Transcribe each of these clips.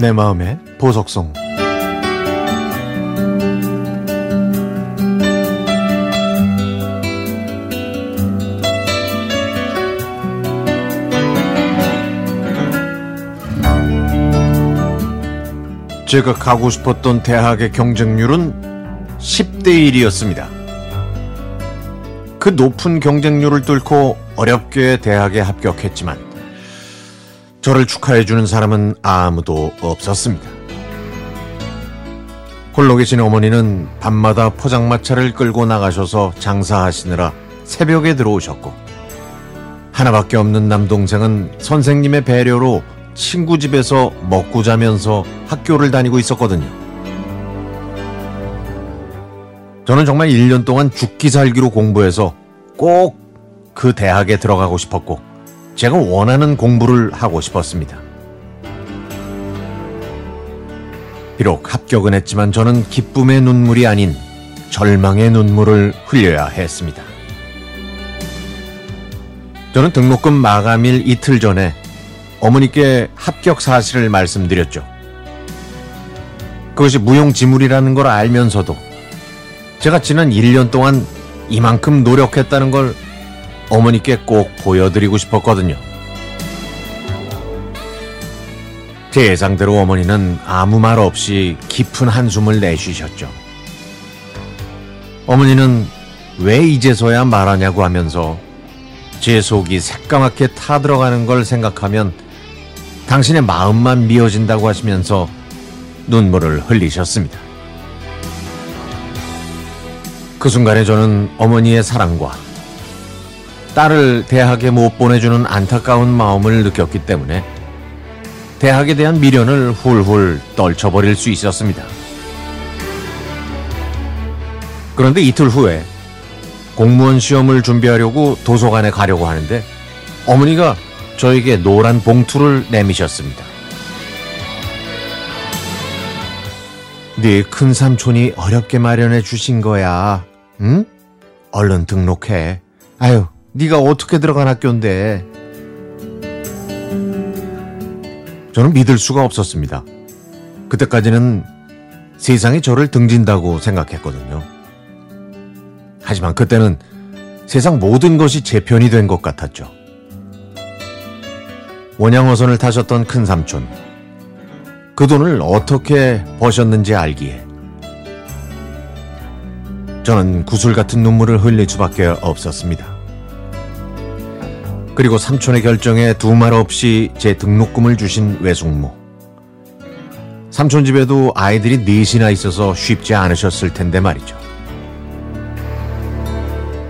내 마음의 보석성 제가 가고 싶었던 대학의 경쟁률은 10대 1이었습니다. 그 높은 경쟁률을 뚫고 어렵게 대학에 합격했지만 저를 축하해주는 사람은 아무도 없었습니다. 홀로 계신 어머니는 밤마다 포장마차를 끌고 나가셔서 장사하시느라 새벽에 들어오셨고 하나밖에 없는 남동생은 선생님의 배려로 친구 집에서 먹고 자면서 학교를 다니고 있었거든요. 저는 정말 1년 동안 죽기 살기로 공부해서 꼭 그 대학에 들어가고 싶었고, 제가 원하는 공부를 하고 싶었습니다. 비록 합격은 했지만 저는 기쁨의 눈물이 아닌 절망의 눈물을 흘려야 했습니다. 저는 등록금 마감일 이틀 전에 어머니께 합격 사실을 말씀드렸죠. 그것이 무용지물이라는 걸 알면서도 제가 지난 1년 동안 이만큼 노력했다는 걸 어머니께 꼭 보여드리고 싶었거든요. 제 예상대로 어머니는 아무 말 없이 깊은 한숨을 내쉬셨죠. 어머니는 왜 이제서야 말하냐고 하면서 제 속이 새까맣게 타들어가는 걸 생각하면 당신의 마음만 미어진다고 하시면서 눈물을 흘리셨습니다. 그 순간에 저는 어머니의 사랑과 딸을 대학에 못 보내주는 안타까운 마음을 느꼈기 때문에 대학에 대한 미련을 훌훌 떨쳐버릴 수 있었습니다. 그런데 이틀 후에 공무원 시험을 준비하려고 도서관에 가려고 하는데 어머니가 저에게 노란 봉투를 내미셨습니다. 네 큰 삼촌이 어렵게 마련해 주신 거야. 응? 얼른 등록해. 아유, 네가 어떻게 들어간 학교인데. 저는 믿을 수가 없었습니다. 그때까지는 세상이 저를 등진다고 생각했거든요. 하지만 그때는 세상 모든 것이 제 편이 된 것 같았죠. 원양어선을 타셨던 큰 삼촌. 그 돈을 어떻게 버셨는지 알기에 저는 구슬 같은 눈물을 흘릴 수밖에 없었습니다. 그리고 삼촌의 결정에 두 말 없이 제 등록금을 주신 외숙모. 삼촌 집에도 아이들이 넷이나 있어서 쉽지 않으셨을 텐데 말이죠.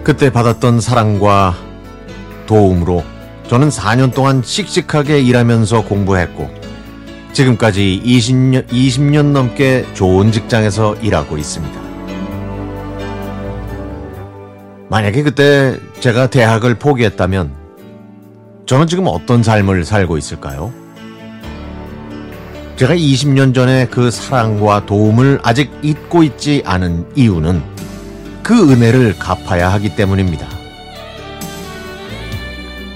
그때 받았던 사랑과 도움으로 저는 4년 동안 씩씩하게 일하면서 공부했고 지금까지 20년, 20년 넘게 좋은 직장에서 일하고 있습니다. 만약에 그때 제가 대학을 포기했다면 저는 지금 어떤 삶을 살고 있을까요? 제가 20년 전에 그 사랑과 도움을 아직 잊고 있지 않은 이유는 그 은혜를 갚아야 하기 때문입니다.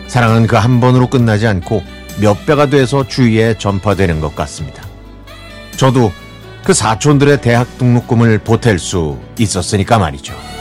사랑은 그 한 번으로 끝나지 않고 몇 배가 돼서 주위에 전파되는 것 같습니다. 저도 그 사촌들의 대학 등록금을 보탤 수 있었으니까 말이죠.